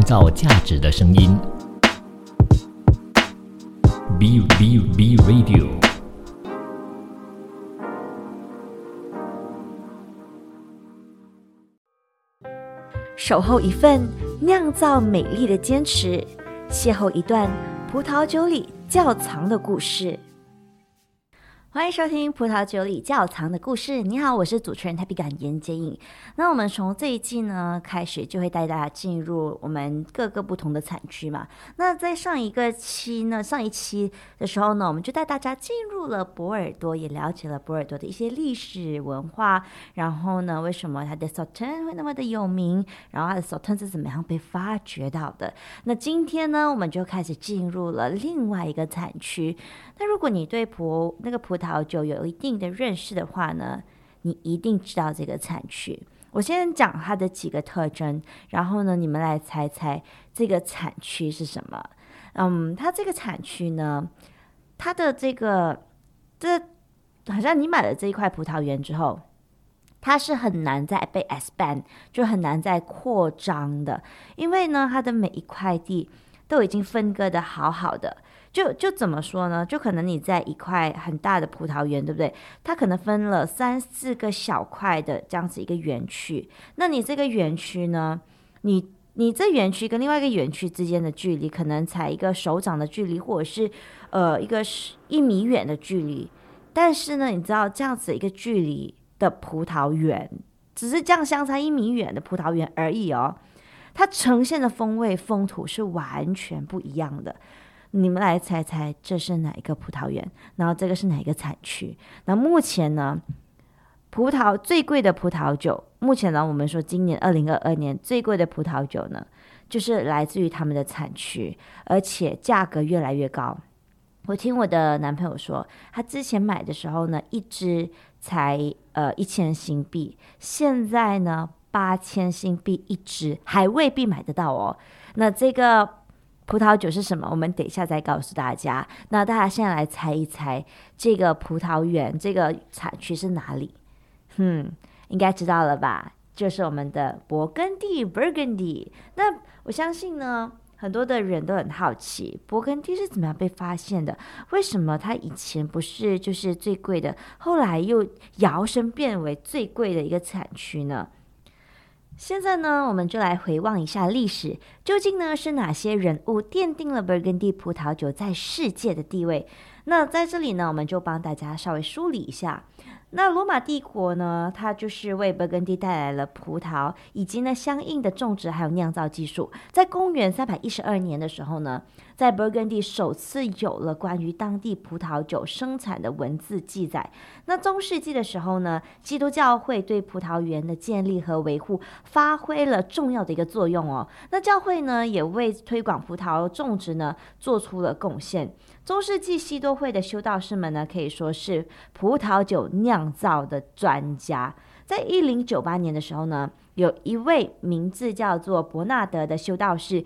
创造价值的声音。B B B Radio。守候一份酿造美丽的坚持，邂逅一段葡萄酒里窖藏的故事。欢迎收听《葡萄酒里窖藏的故事》。你好，我是主持人泰比感言接应。那我们从这一季呢开始，就会带大家进入我们各个不同的产区嘛。那在上一个期呢，上一期的时候呢，我们就带大家进入了博尔多，也了解了博尔多的一些历史文化。然后呢，为什么它的 Sauternes 会那么的有名？然后它的 Sauternes 是怎么样被发掘到的？那今天呢，我们就开始进入了另外一个产区。那如果你对葡那个葡葡萄酒有一定的认识的话呢，你一定知道这个产区。我先讲它的几个特征，然后呢，你们来猜猜这个产区是什么？嗯，它这个产区呢，它的这个这好像你买了这一块葡萄园之后，它是很难再被 expand，就很难再扩张的，因为呢，它的每一块地都已经分割的好好的。就就怎么说呢？就可能你在一块很大的葡萄园，对不对？它可能分了三四个小块的这样子一个园区。那你这个园区呢？你你这园区跟另外一个园区之间的距离，可能才一个手掌的距离，或者是呃一个是一米远的距离。但是呢，你知道这样子一个距离的葡萄园，只是这样相差一米远的葡萄园而已哦。它呈现的风味风土是完全不一样的。你们来猜猜，这是哪一个葡萄园？然后这个是哪一个产区？那目前呢，葡萄最贵的葡萄酒，目前呢，我们说今年二零二二年最贵的葡萄酒呢，就是来自于他们的产区，而且价格越来越高。我听我的男朋友说，他之前买的时候呢，一支才呃一千新币，现在呢八千新币一支，还未必买得到哦。那这个。葡萄酒是什么？我们等一下再告诉大家。那大家现在来猜一猜，这个葡萄园这个产区是哪里？嗯，应该知道了吧？就是我们的勃艮第 （Burgundy）。那我相信呢，很多的人都很好奇，勃艮第是怎么样被发现的？为什么它以前不是就是最贵的，后来又摇身变为最贵的一个产区呢？现在呢，我们就来回望一下历史，究竟呢是哪些人物奠定了勃艮第葡萄酒在世界的地位？那在这里呢，我们就帮大家稍微梳理一下。那罗马帝国呢，它就是为勃艮第带来了葡萄以及呢相应的种植还有酿造技术。在公元三百一十二年的时候呢，在勃艮第首次有了关于当地葡萄酒生产的文字记载。那中世纪的时候呢，基督教会对葡萄园的建立和维护发挥了重要的一个作用哦。那教会呢，也为推广葡萄种植呢做出了贡献。中世纪西多会的修道士们呢，可以说是葡萄酒酿造的专家。在一零九八年的时候呢，有一位名字叫做伯纳德的修道士，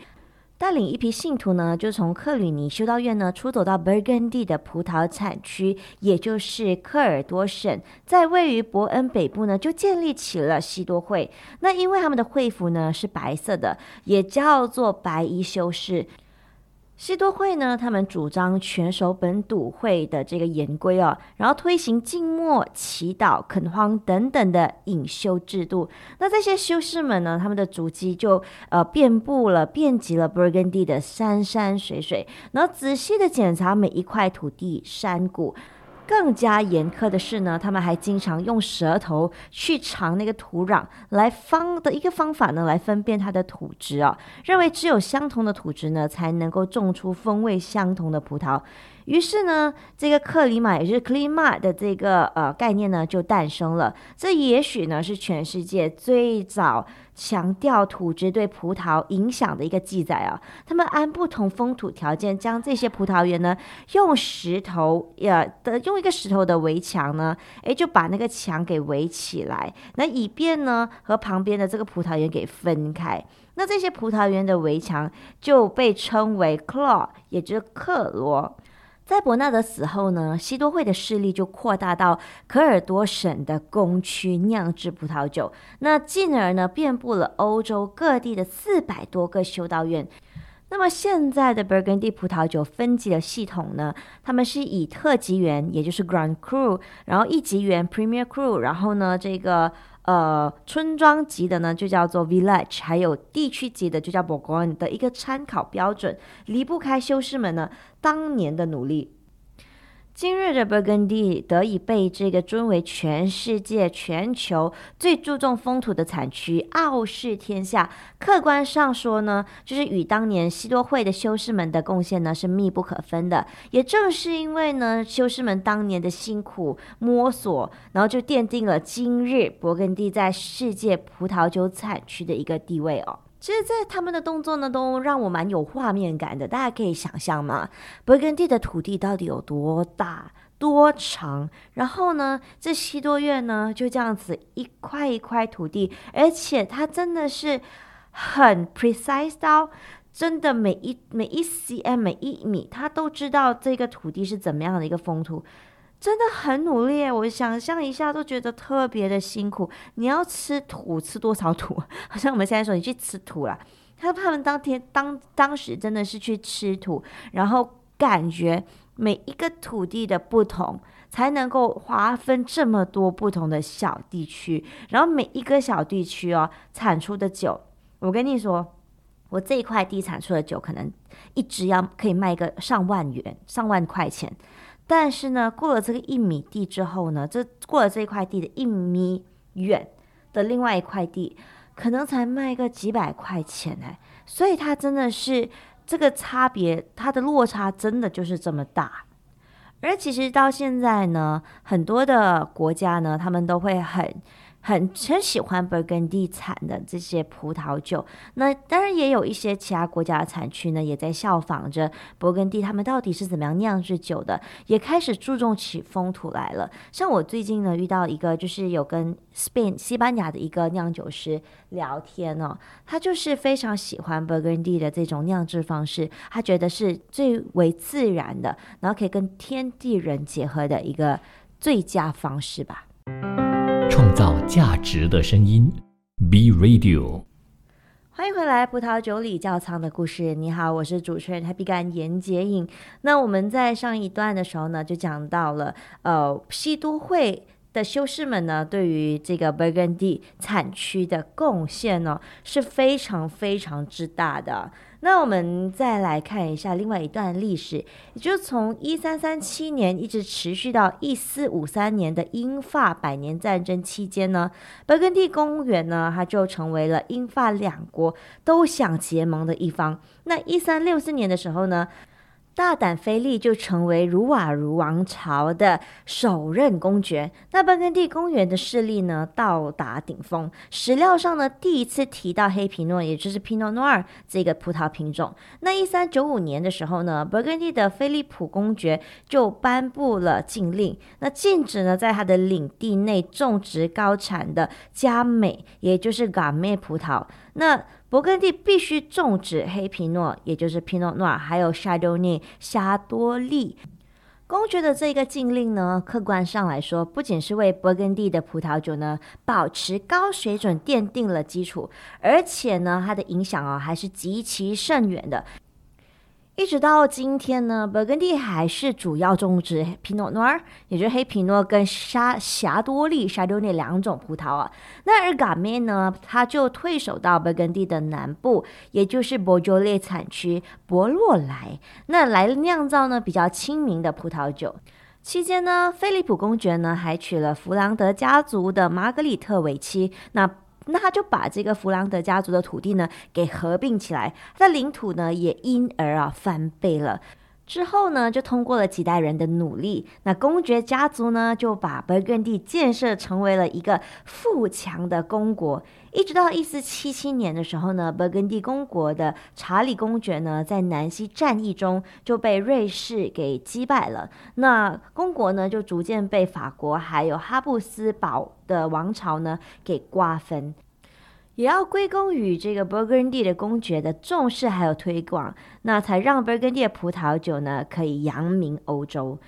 带领一批信徒呢，就从克吕尼修道院呢出走到勃艮第的葡萄产区，也就是科尔多省，在位于伯恩北部呢，就建立起了西多会。那因为他们的会服呢是白色的，也叫做白衣修士。西多会呢，他们主张全守本笃会的这个严规哦，然后推行静默、祈祷、垦荒等等的隐修制度。那这些修士们呢，他们的足迹就呃遍布了、遍及了勃艮第的山山水水，然后仔细的检查每一块土地、山谷。更加严苛的是呢，他们还经常用舌头去尝那个土壤，来方的一个方法呢，来分辨它的土质啊，认为只有相同的土质呢，才能够种出风味相同的葡萄。于是呢，这个克里马也就是 “clima” 的这个呃概念呢，就诞生了。这也许呢，是全世界最早强调土质对葡萄影响的一个记载啊。他们按不同风土条件，将这些葡萄园呢，用石头呀的用一个石头的围墙呢，诶，就把那个墙给围起来，那以便呢和旁边的这个葡萄园给分开。那这些葡萄园的围墙就被称为 “claw”，也就是克罗。在伯纳德死后呢，西多会的势力就扩大到科尔多省的工区酿制葡萄酒，那进而呢，遍布了欧洲各地的四百多个修道院。那么现在的 Burgundy 葡萄酒分级的系统呢，他们是以特级园，也就是 Grand Cru，然后一级园 Premier Cru，然后呢，这个呃村庄级的呢就叫做 Village，还有地区级的就叫 b o r g o n 的一个参考标准，离不开修士们呢当年的努力。今日的勃艮第得以被这个尊为全世界、全球最注重风土的产区，傲视天下。客观上说呢，就是与当年西多会的修士们的贡献呢是密不可分的。也正是因为呢，修士们当年的辛苦摸索，然后就奠定了今日勃艮第在世界葡萄酒产区的一个地位哦。其实，在他们的动作呢，都让我蛮有画面感的。大家可以想象吗？勃艮第的土地到底有多大、多长？然后呢，这西多院呢，就这样子一块一块土地，而且它真的是很 precise 到，真的每一每一 cm 每一米，他都知道这个土地是怎么样的一个风土。真的很努力，我想象一下都觉得特别的辛苦。你要吃土，吃多少土？好像我们现在说你去吃土了。他他们当天当当时真的是去吃土，然后感觉每一个土地的不同，才能够划分这么多不同的小地区。然后每一个小地区哦，产出的酒，我跟你说，我这一块地产出的酒，可能一支要可以卖个上万元、上万块钱。但是呢，过了这个一米地之后呢，这过了这块地的一米远的另外一块地，可能才卖个几百块钱哎，所以它真的是这个差别，它的落差真的就是这么大。而其实到现在呢，很多的国家呢，他们都会很。很很喜欢勃艮地产的这些葡萄酒，那当然也有一些其他国家的产区呢，也在效仿着勃艮第，他们到底是怎么样酿制酒的，也开始注重起风土来了。像我最近呢遇到一个，就是有跟 Spain 西班牙的一个酿酒师聊天哦，他就是非常喜欢勃艮地的这种酿制方式，他觉得是最为自然的，然后可以跟天地人结合的一个最佳方式吧。创造价值的声音，B Radio。欢迎回来，葡萄酒里窖藏的故事。你好，我是主持人 Happy 干严洁颖。那我们在上一段的时候呢，就讲到了呃西都会的修士们呢，对于这个勃艮第产区的贡献呢，是非常非常之大的。那我们再来看一下另外一段历史，也就是从一三三七年一直持续到一四五三年的英法百年战争期间呢，勃艮第公园呢，它就成为了英法两国都想结盟的一方。那一三六四年的时候呢？大胆菲利就成为茹瓦茹王朝的首任公爵。那勃艮第公园的势力呢，到达顶峰。史料上呢，第一次提到黑皮诺，也就是 Pinot Noir 这个葡萄品种。那一三九五年的时候呢，勃艮第的菲利普公爵就颁布了禁令，那禁止呢，在他的领地内种植高产的佳美，也就是 g a m 葡萄。那勃艮第必须种植黑皮诺，也就是皮诺诺尔还有沙多内、夏多利。公爵的这个禁令呢，客观上来说，不仅是为勃艮第的葡萄酒呢保持高水准奠定了基础，而且呢，它的影响啊还是极其深远的。一直到今天呢，勃艮第还是主要种植皮诺诺尔，也就是黑皮诺跟沙霞多利沙多那两种葡萄啊。那而嘎咩呢，它就退守到勃艮第的南部，也就是波州列产区博洛莱，那来酿造呢比较亲民的葡萄酒。期间呢，菲利普公爵呢还娶了弗朗德家族的玛格丽特为妻。那那他就把这个弗朗德家族的土地呢给合并起来，他的领土呢也因而啊翻倍了。之后呢，就通过了几代人的努力，那公爵家族呢就把勃艮第建设成为了一个富强的公国。一直到一四七七年的时候呢，勃艮第公国的查理公爵呢，在南西战役中就被瑞士给击败了。那公国呢，就逐渐被法国还有哈布斯堡的王朝呢给瓜分。也要归功于这个勃艮第的公爵的重视还有推广，那才让勃艮第的葡萄酒呢可以扬名欧洲。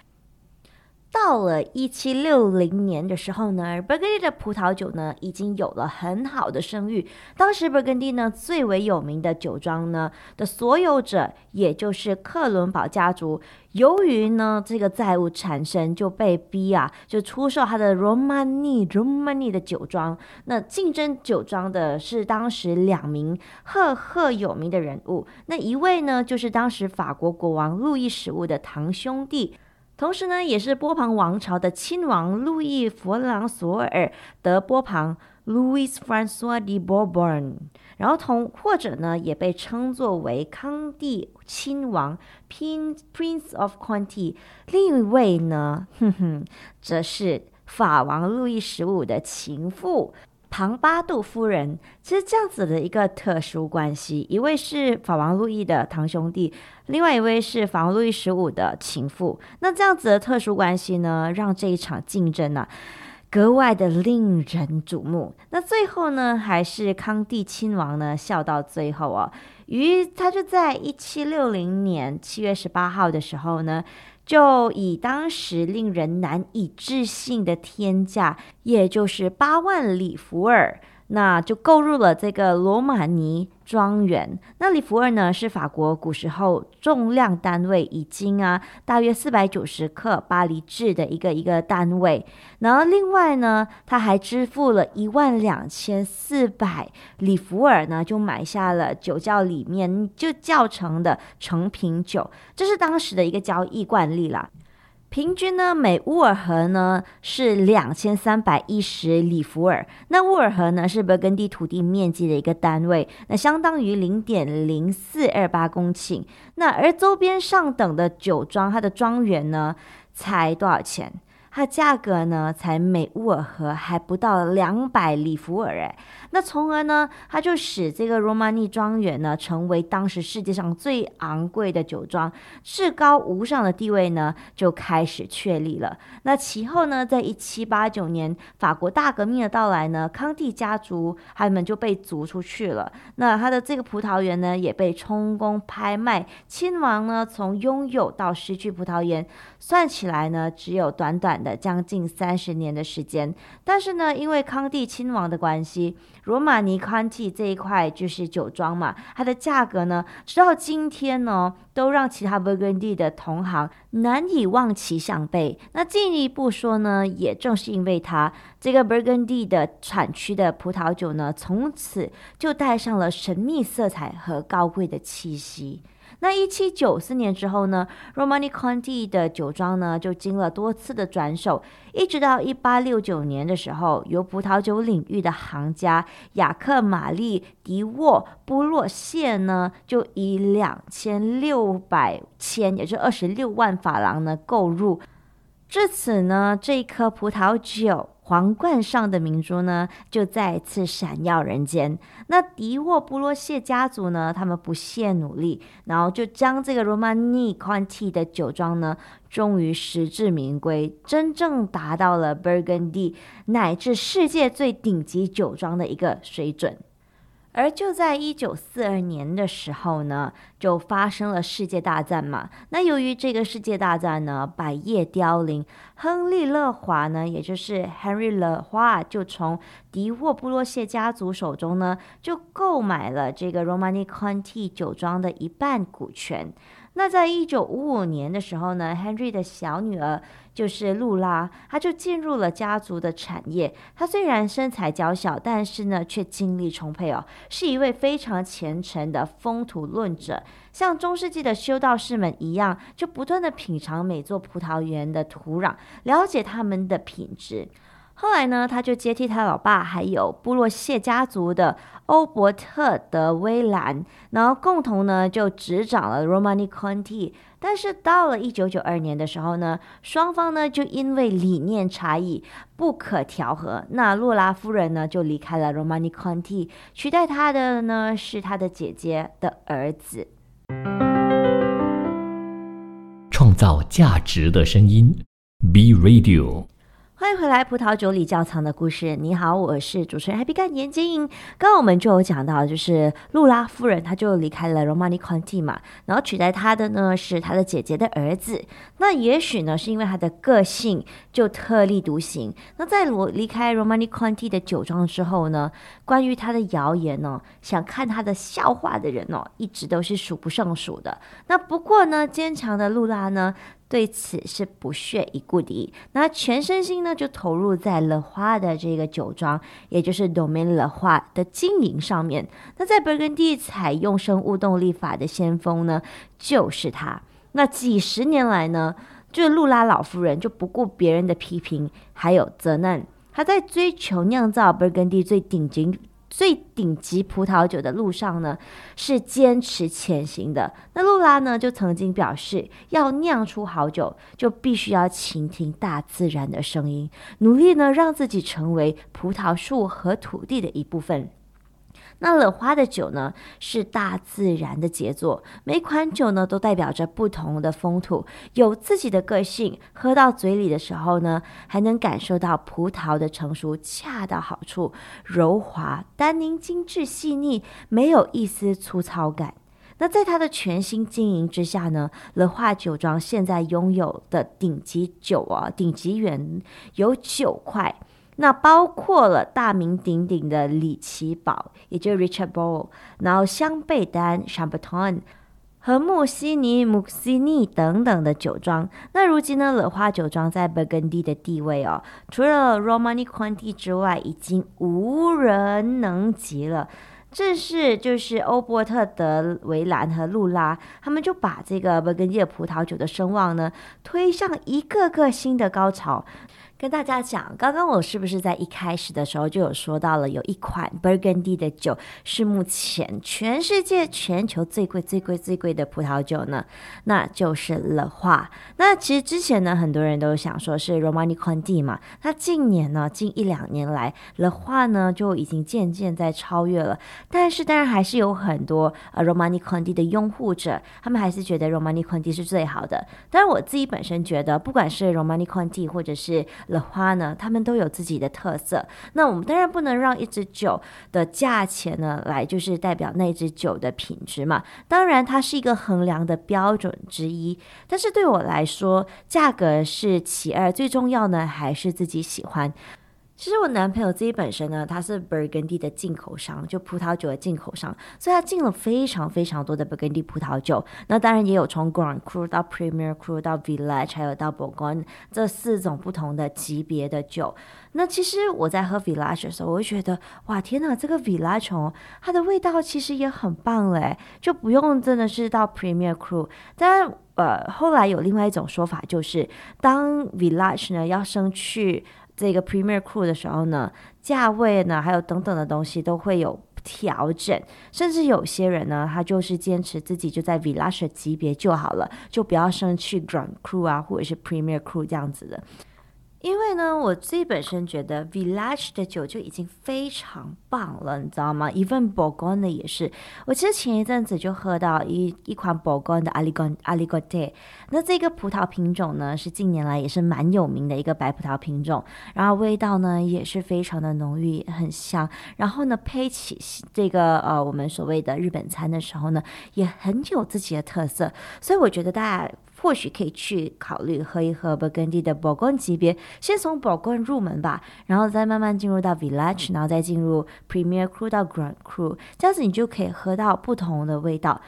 到了一七六零年的时候呢，勃艮第的葡萄酒呢已经有了很好的声誉。当时勃艮第呢最为有名的酒庄呢的所有者，也就是克伦堡家族，由于呢这个债务产生，就被逼啊就出售他的 Romani Romani 的酒庄。那竞争酒庄的是当时两名赫赫有名的人物，那一位呢就是当时法国国王路易十五的堂兄弟。同时呢，也是波旁王朝的亲王路易弗朗索尔德波旁 （Louis François de Bourbon），然后同或者呢，也被称作为康帝亲王 （Prince of Conti）。另一位呢，哼哼，则是法王路易十五的情妇。庞巴杜夫人，其实这样子的一个特殊关系，一位是法王路易的堂兄弟，另外一位是法王路易十五的情妇。那这样子的特殊关系呢，让这一场竞争呢格外的令人瞩目。那最后呢，还是康帝亲王呢笑到最后哦，于他就在一七六零年七月十八号的时候呢。就以当时令人难以置信的天价，也就是八万里弗尔。那就购入了这个罗马尼庄园。那里弗尔呢，是法国古时候重量单位，已经啊大约四百九十克巴黎制的一个一个单位。然后另外呢，他还支付了一万两千四百里弗尔呢，就买下了酒窖里面就窖成的成品酒。这是当时的一个交易惯例啦。平均呢，每乌尔河呢是两千三百一十里弗尔。那乌尔河呢是勃艮第土地面积的一个单位，那相当于零点零四二八公顷。那而周边上等的酒庄，它的庄园呢才多少钱？它价格呢，才每乌尔河还不到两百里弗尔哎，那从而呢，它就使这个罗马尼庄园呢，成为当时世界上最昂贵的酒庄，至高无上的地位呢，就开始确立了。那其后呢，在一七八九年，法国大革命的到来呢，康帝家族他们就被逐出去了。那他的这个葡萄园呢，也被充公拍卖，亲王呢，从拥有到失去葡萄园，算起来呢，只有短短。的将近三十年的时间，但是呢，因为康帝亲王的关系，罗马尼康帝这一块就是酒庄嘛，它的价格呢，直到今天呢，都让其他勃艮第的同行难以望其项背。那进一步说呢，也正是因为它这个勃艮第的产区的葡萄酒呢，从此就带上了神秘色彩和高贵的气息。那一七九四年之后呢，Romani Conti 的酒庄呢就经了多次的转手，一直到一八六九年的时候，由葡萄酒领域的行家雅克玛丽迪沃布洛谢呢，就以两千六百千，也就二十六万法郎呢购入。至此呢，这一颗葡萄酒。皇冠上的明珠呢，就再次闪耀人间。那迪沃布洛谢家族呢，他们不懈努力，然后就将这个 Romani Conti 的酒庄呢，终于实至名归，真正达到了 Burgundy 乃至世界最顶级酒庄的一个水准。而就在一九四二年的时候呢，就发生了世界大战嘛。那由于这个世界大战呢，百业凋零，亨利·勒华呢，也就是 Henry 勒华，就从迪沃布洛谢家族手中呢，就购买了这个 Romani Conti 酒庄的一半股权。那在一九五五年的时候呢，Henry 的小女儿就是露拉，她就进入了家族的产业。她虽然身材娇小，但是呢却精力充沛哦，是一位非常虔诚的风土论者，像中世纪的修道士们一样，就不断的品尝每座葡萄园的土壤，了解他们的品质。后来呢，他就接替他老爸，还有布洛谢家族的欧伯特德威兰，然后共同呢就执掌了 Romani Conti。但是到了一九九二年的时候呢，双方呢就因为理念差异不可调和，那洛拉夫人呢就离开了 Romani Conti，取代她的呢是她的姐姐的儿子。创造价值的声音，B Radio。欢迎回来，葡萄酒里窖藏的故事。你好，我是主持人 Happy 干严晶莹。刚刚我们就有讲到，就是露拉夫人，她就离开了 Romani Conti 嘛，然后取代她的呢是她的姐姐的儿子。那也许呢是因为她的个性就特立独行。那在我离开 Romani Conti 的酒庄之后呢，关于她的谣言呢，想看她的笑话的人哦，一直都是数不胜数的。那不过呢，坚强的露拉呢。对此是不屑一顾的，那全身心呢就投入在了花的这个酒庄，也就是 Domaine 了花的经营上面。那在勃艮第采用生物动力法的先锋呢，就是他。那几十年来呢，就是露拉老夫人就不顾别人的批评还有责难，她在追求酿造勃艮第最顶级。最顶级葡萄酒的路上呢，是坚持前行的。那露拉呢，就曾经表示，要酿出好酒，就必须要倾听大自然的声音，努力呢，让自己成为葡萄树和土地的一部分。那冷花的酒呢，是大自然的杰作。每款酒呢，都代表着不同的风土，有自己的个性。喝到嘴里的时候呢，还能感受到葡萄的成熟恰到好处，柔滑、单宁精致、细腻，没有一丝粗糙感。那在它的全新经营之下呢，乐化酒庄现在拥有的顶级酒啊，顶级园有九块。那包括了大名鼎鼎的里奇堡，也就是 Richard b o w l 然后香贝丹 （Chambertin） 和穆西尼 m u s i n i 等等的酒庄。那如今呢，乐花酒庄在勃艮第的地位哦，除了 Romani Conti 之外，已经无人能及了。正是就是欧伯特德维兰和露拉，他们就把这个勃艮第的葡萄酒的声望呢，推向一个个新的高潮。跟大家讲，刚刚我是不是在一开始的时候就有说到了，有一款 Burgundy 的酒是目前全世界全球最贵、最贵、最贵的葡萄酒呢？那就是乐化。那其实之前呢，很多人都想说是 Romani Conti 嘛。那近年呢，近一两年来，乐化呢就已经渐渐在超越了。但是当然还是有很多呃 Romani Conti 的拥护者，他们还是觉得 Romani Conti 是最好的。但是我自己本身觉得，不管是 Romani Conti 或者是的花呢，他们都有自己的特色。那我们当然不能让一支酒的价钱呢，来就是代表那支酒的品质嘛。当然，它是一个衡量的标准之一。但是对我来说，价格是其二，最重要呢还是自己喜欢。其实我男朋友自己本身呢，他是 Burgundy 的进口商，就葡萄酒的进口商，所以他进了非常非常多的 Burgundy 葡萄酒。那当然也有从 Grand Cru 到 Premier Cru 到 Village，还有到 Bourgogne 这四种不同的级别的酒。那其实我在喝 Village 的时候，我会觉得哇，天哪，这个 Village 哦，它的味道其实也很棒嘞，就不用真的是到 Premier Cru。但呃，后来有另外一种说法，就是当 Village 呢要升去。这个 Premier Crew 的时候呢，价位呢，还有等等的东西都会有调整，甚至有些人呢，他就是坚持自己就在 Villa 级别就好了，就不要升去 Grand Crew 啊，或者是 Premier Crew 这样子的。因为呢，我自己本身觉得 Village 的酒就已经非常棒了，你知道吗？Even Bourgogne 也是。我其实前一阵子就喝到一一款 bourgon 的 Aligot Aligoté，那这个葡萄品种呢，是近年来也是蛮有名的一个白葡萄品种，然后味道呢也是非常的浓郁，很香。然后呢，配起这个呃我们所谓的日本餐的时候呢，也很有自己的特色。所以我觉得大家。或许可以去考虑喝一喝勃艮第的宝冠级别，先从宝冠入门吧，然后再慢慢进入到 Village，然后再进入 Premier Cru 到 Grand Cru，这样子你就可以喝到不同的味道、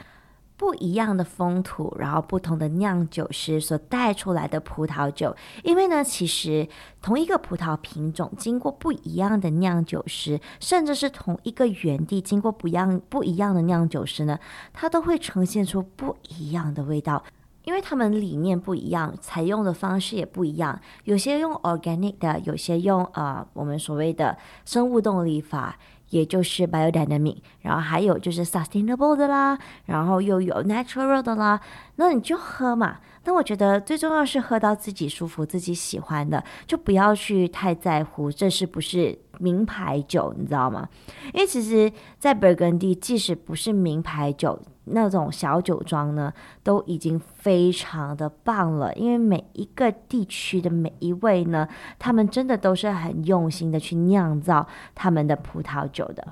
不一样的风土，然后不同的酿酒师所带出来的葡萄酒。因为呢，其实同一个葡萄品种经过不一样的酿酒师，甚至是同一个园地经过不一样不一样的酿酒师呢，它都会呈现出不一样的味道。因为他们理念不一样，采用的方式也不一样。有些用 organic 的，有些用呃我们所谓的生物动力法，也就是 biodynamic。然后还有就是 sustainable 的啦，然后又有 natural 的啦。那你就喝嘛。那我觉得最重要是喝到自己舒服、自己喜欢的，就不要去太在乎这是不是名牌酒，你知道吗？因为其实，在勃艮第，即使不是名牌酒，那种小酒庄呢，都已经非常的棒了。因为每一个地区的每一位呢，他们真的都是很用心的去酿造他们的葡萄酒的。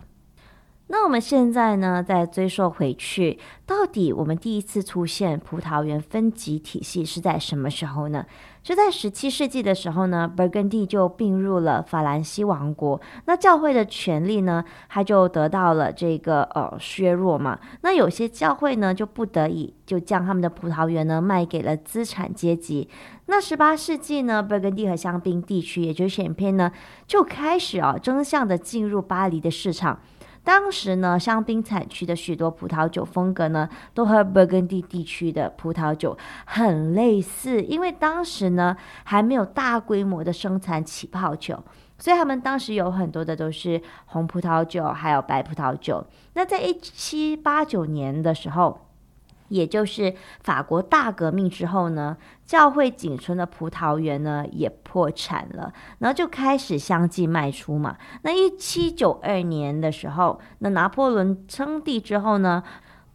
那我们现在呢，再追溯回去，到底我们第一次出现葡萄园分级体系是在什么时候呢？就在十七世纪的时候呢，勃艮第就并入了法兰西王国，那教会的权力呢，它就得到了这个呃削弱嘛。那有些教会呢，就不得已就将他们的葡萄园呢卖给了资产阶级。那十八世纪呢，勃艮第和香槟地区，也就是选片呢，就开始啊争相的进入巴黎的市场。当时呢，香槟产区的许多葡萄酒风格呢，都和勃艮第地区的葡萄酒很类似。因为当时呢，还没有大规模的生产起泡酒，所以他们当时有很多的都是红葡萄酒，还有白葡萄酒。那在一七八九年的时候。也就是法国大革命之后呢，教会仅存的葡萄园呢也破产了，然后就开始相继卖出嘛。那一七九二年的时候，那拿破仑称帝之后呢。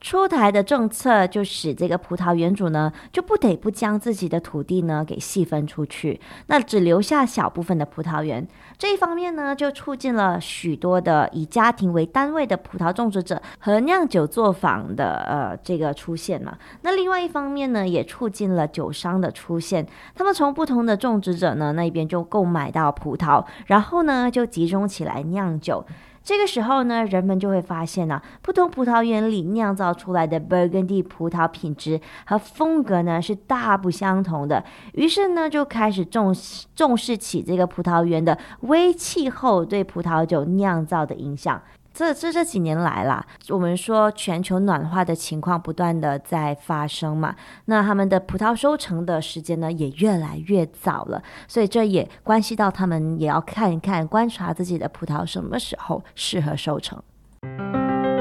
出台的政策就使这个葡萄园主呢，就不得不将自己的土地呢给细分出去，那只留下小部分的葡萄园。这一方面呢，就促进了许多的以家庭为单位的葡萄种植者和酿酒作坊的呃这个出现嘛。那另外一方面呢，也促进了酒商的出现。他们从不同的种植者呢那边就购买到葡萄，然后呢就集中起来酿酒。这个时候呢，人们就会发现呢，不同葡萄园里酿造出来的勃艮第葡萄品质和风格呢是大不相同的。于是呢，就开始重视重视起这个葡萄园的微气候对葡萄酒酿造的影响。这这这几年来啦，我们说全球暖化的情况不断的在发生嘛，那他们的葡萄收成的时间呢也越来越早了，所以这也关系到他们也要看一看、观察自己的葡萄什么时候适合收成。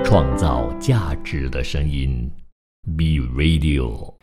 创造价值的声音，B Radio。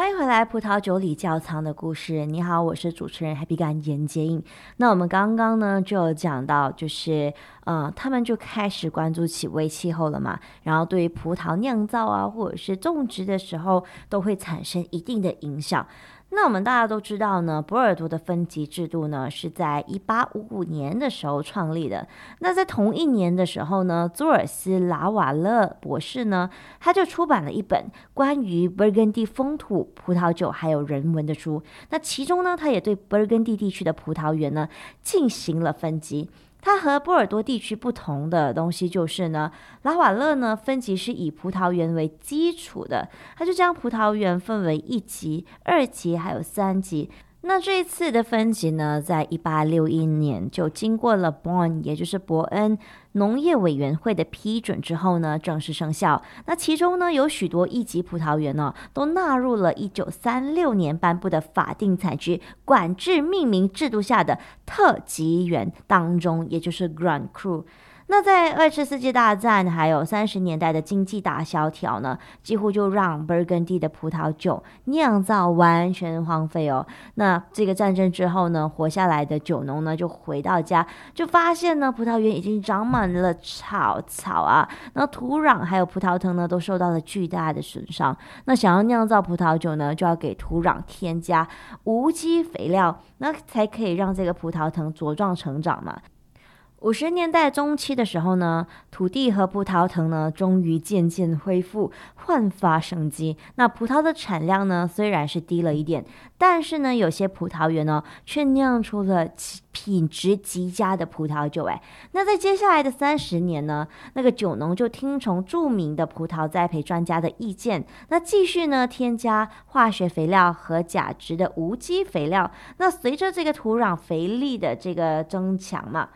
欢迎回来，《葡萄酒里窖藏的故事》。你好，我是主持人 Happy 干严洁颖。那我们刚刚呢就有讲到，就是呃，他们就开始关注起微气候了嘛，然后对于葡萄酿造啊，或者是种植的时候，都会产生一定的影响。那我们大家都知道呢，波尔多的分级制度呢是在一八五五年的时候创立的。那在同一年的时候呢，朱尔斯·拉瓦勒博士呢，他就出版了一本关于勃艮第风土、葡萄酒还有人文的书。那其中呢，他也对勃艮第地区的葡萄园呢进行了分级。它和波尔多地区不同的东西就是呢，拉瓦勒呢分级是以葡萄园为基础的，它就将葡萄园分为一级、二级还有三级。那这一次的分级呢，在一八六一年就经过了 Bonn，也就是伯恩农业委员会的批准之后呢，正式生效。那其中呢，有许多一级葡萄园呢，都纳入了一九三六年颁布的法定产区管制命名制度下的特级园当中，也就是 Grand Cru。那在二次世界大战还有三十年代的经济大萧条呢，几乎就让勃艮第的葡萄酒酿造完全荒废哦。那这个战争之后呢，活下来的酒农呢，就回到家，就发现呢，葡萄园已经长满了草草啊，那土壤还有葡萄藤呢，都受到了巨大的损伤。那想要酿造葡萄酒呢，就要给土壤添加无机肥料，那才可以让这个葡萄藤茁壮成长嘛。五十年代中期的时候呢，土地和葡萄藤呢，终于渐渐恢复，焕发生机。那葡萄的产量呢，虽然是低了一点，但是呢，有些葡萄园呢，却酿出了品质极佳的葡萄酒。哎，那在接下来的三十年呢，那个酒农就听从著名的葡萄栽培专家的意见，那继续呢，添加化学肥料和甲质的无机肥料。那随着这个土壤肥力的这个增强嘛。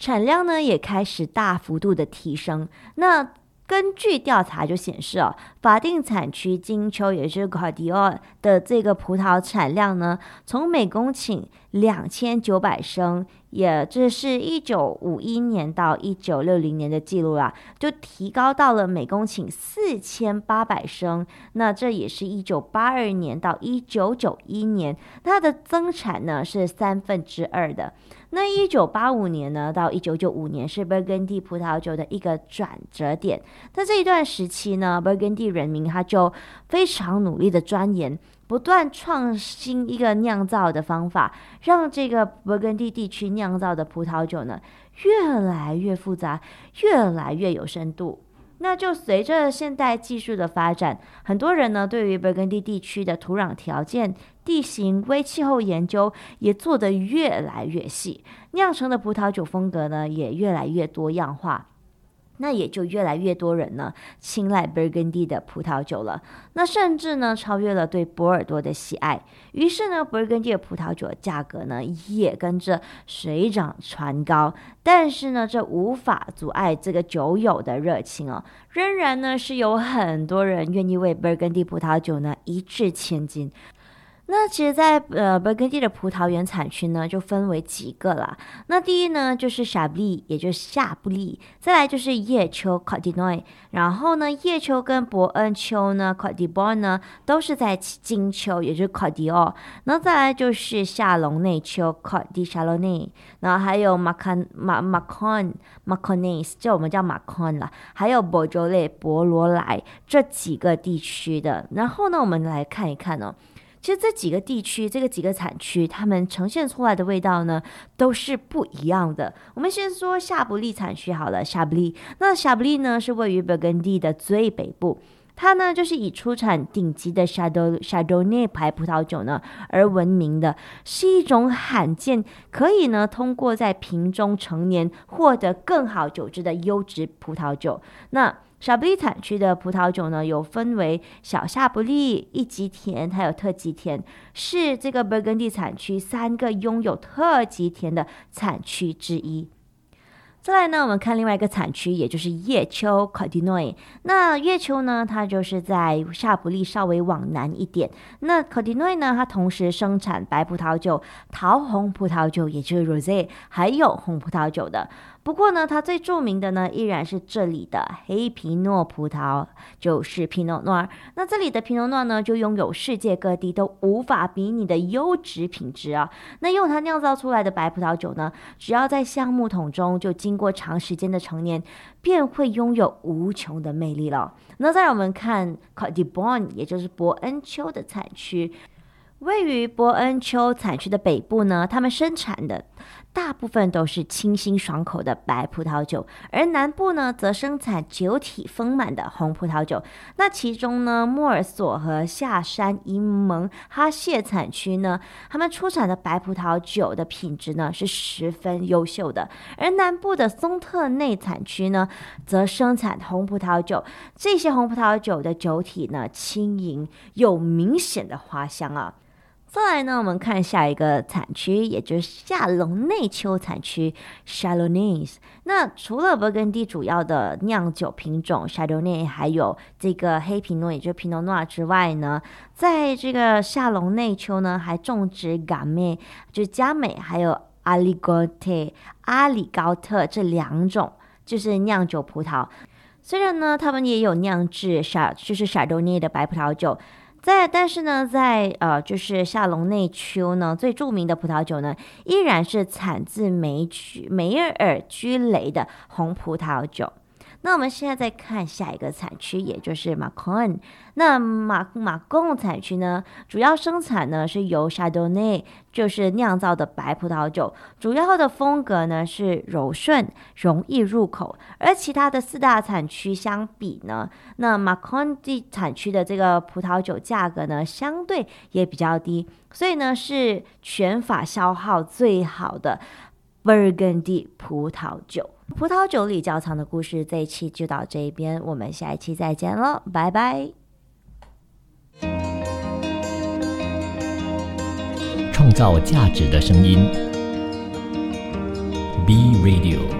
产量呢也开始大幅度的提升。那根据调查就显示哦，法定产区金秋也就是卡迪奥的这个葡萄产量呢，从每公顷两千九百升，也这是一九五一年到一九六零年的记录啦，就提高到了每公顷四千八百升。那这也是一九八二年到一九九一年它的增产呢是三分之二的。那一九八五年呢到一九九五年是勃艮第葡萄酒的一个转折点。在这一段时期呢，勃艮第人民他就非常努力的钻研。不断创新一个酿造的方法，让这个勃艮第地区酿造的葡萄酒呢越来越复杂，越来越有深度。那就随着现代技术的发展，很多人呢对于勃艮第地区的土壤条件、地形、微气候研究也做得越来越细，酿成的葡萄酒风格呢也越来越多样化。那也就越来越多人呢青睐勃艮第的葡萄酒了，那甚至呢超越了对波尔多的喜爱。于是呢，勃艮第的葡萄酒价格呢也跟着水涨船高。但是呢，这无法阻碍这个酒友的热情哦，仍然呢是有很多人愿意为勃艮第葡萄酒呢一掷千金。那其实，在呃勃艮第的葡萄园产区呢，就分为几个啦。那第一呢，就是夏布利，也就是夏布利；再来就是叶丘 c o t d i 然后呢，叶丘跟伯恩丘呢 c o t d i 呢，都是在金丘，也就是 c o t d i 那再来就是夏隆内丘 c o t d i c h a l o n e 然后还有马坎马马康马康内斯，就我们叫马康了。还有博州类博罗莱这几个地区的。然后呢，我们来看一看哦。其实这几个地区，这个几个产区，它们呈现出来的味道呢，都是不一样的。我们先说夏布利产区好了，夏布利。那夏布利呢，是位于勃艮第的最北部，它呢就是以出产顶级的夏多夏多内牌葡萄酒呢而闻名的，是一种罕见可以呢通过在瓶中成年获得更好酒质的优质葡萄酒。那夏布利产区的葡萄酒呢，有分为小夏布利、一级田，还有特级田，是这个勃艮第产区三个拥有特级田的产区之一。再来呢，我们看另外一个产区，也就是叶丘 c a d i n o i 那叶丘呢，它就是在夏布利稍微往南一点。那 c a d i n o i 呢，它同时生产白葡萄酒、桃红葡萄酒，也就是 Rosé，还有红葡萄酒的。不过呢，它最著名的呢，依然是这里的黑皮诺葡萄，就是皮诺诺。那这里的皮诺诺呢，就拥有世界各地都无法比拟的优质品质啊。那用它酿造出来的白葡萄酒呢，只要在橡木桶中就经过长时间的陈年，便会拥有无穷的魅力了。那再让我们看 c o t d b o n 也就是伯恩丘的产区。位于伯恩丘产区的北部呢，他们生产的大部分都是清新爽口的白葡萄酒，而南部呢则生产酒体丰满的红葡萄酒。那其中呢，莫尔索和下山伊蒙哈谢产区呢，他们出产的白葡萄酒的品质呢是十分优秀的。而南部的松特内产区呢，则生产红葡萄酒，这些红葡萄酒的酒体呢轻盈有明显的花香啊。再来呢，我们看下一个产区，也就是夏隆内丘产区 c h a l o n n a s 那除了勃艮第主要的酿酒品种 c h a l o n n a 还有这个黑皮诺，也就是皮诺诺之外呢，在这个夏隆内丘呢，还种植嘎美，就是佳美，还有阿里高特、阿里高特这两种，就是酿酒葡萄。虽然呢，他们也有酿制夏，就是夏多内的白葡萄酒。在，但是呢，在呃，就是夏隆内丘呢，最著名的葡萄酒呢，依然是产自梅居梅尔居雷的红葡萄酒。那我们现在再看下一个产区，也就是马贡。那马马贡产区呢，主要生产呢是由沙多内，就是酿造的白葡萄酒，主要的风格呢是柔顺，容易入口。而其他的四大产区相比呢，那马贡地产区的这个葡萄酒价格呢，相对也比较低，所以呢是全法消耗最好的勃艮第葡萄酒。葡萄酒里窖藏的故事，这一期就到这一边，我们下一期再见了，拜拜。创造价值的声音，B Radio。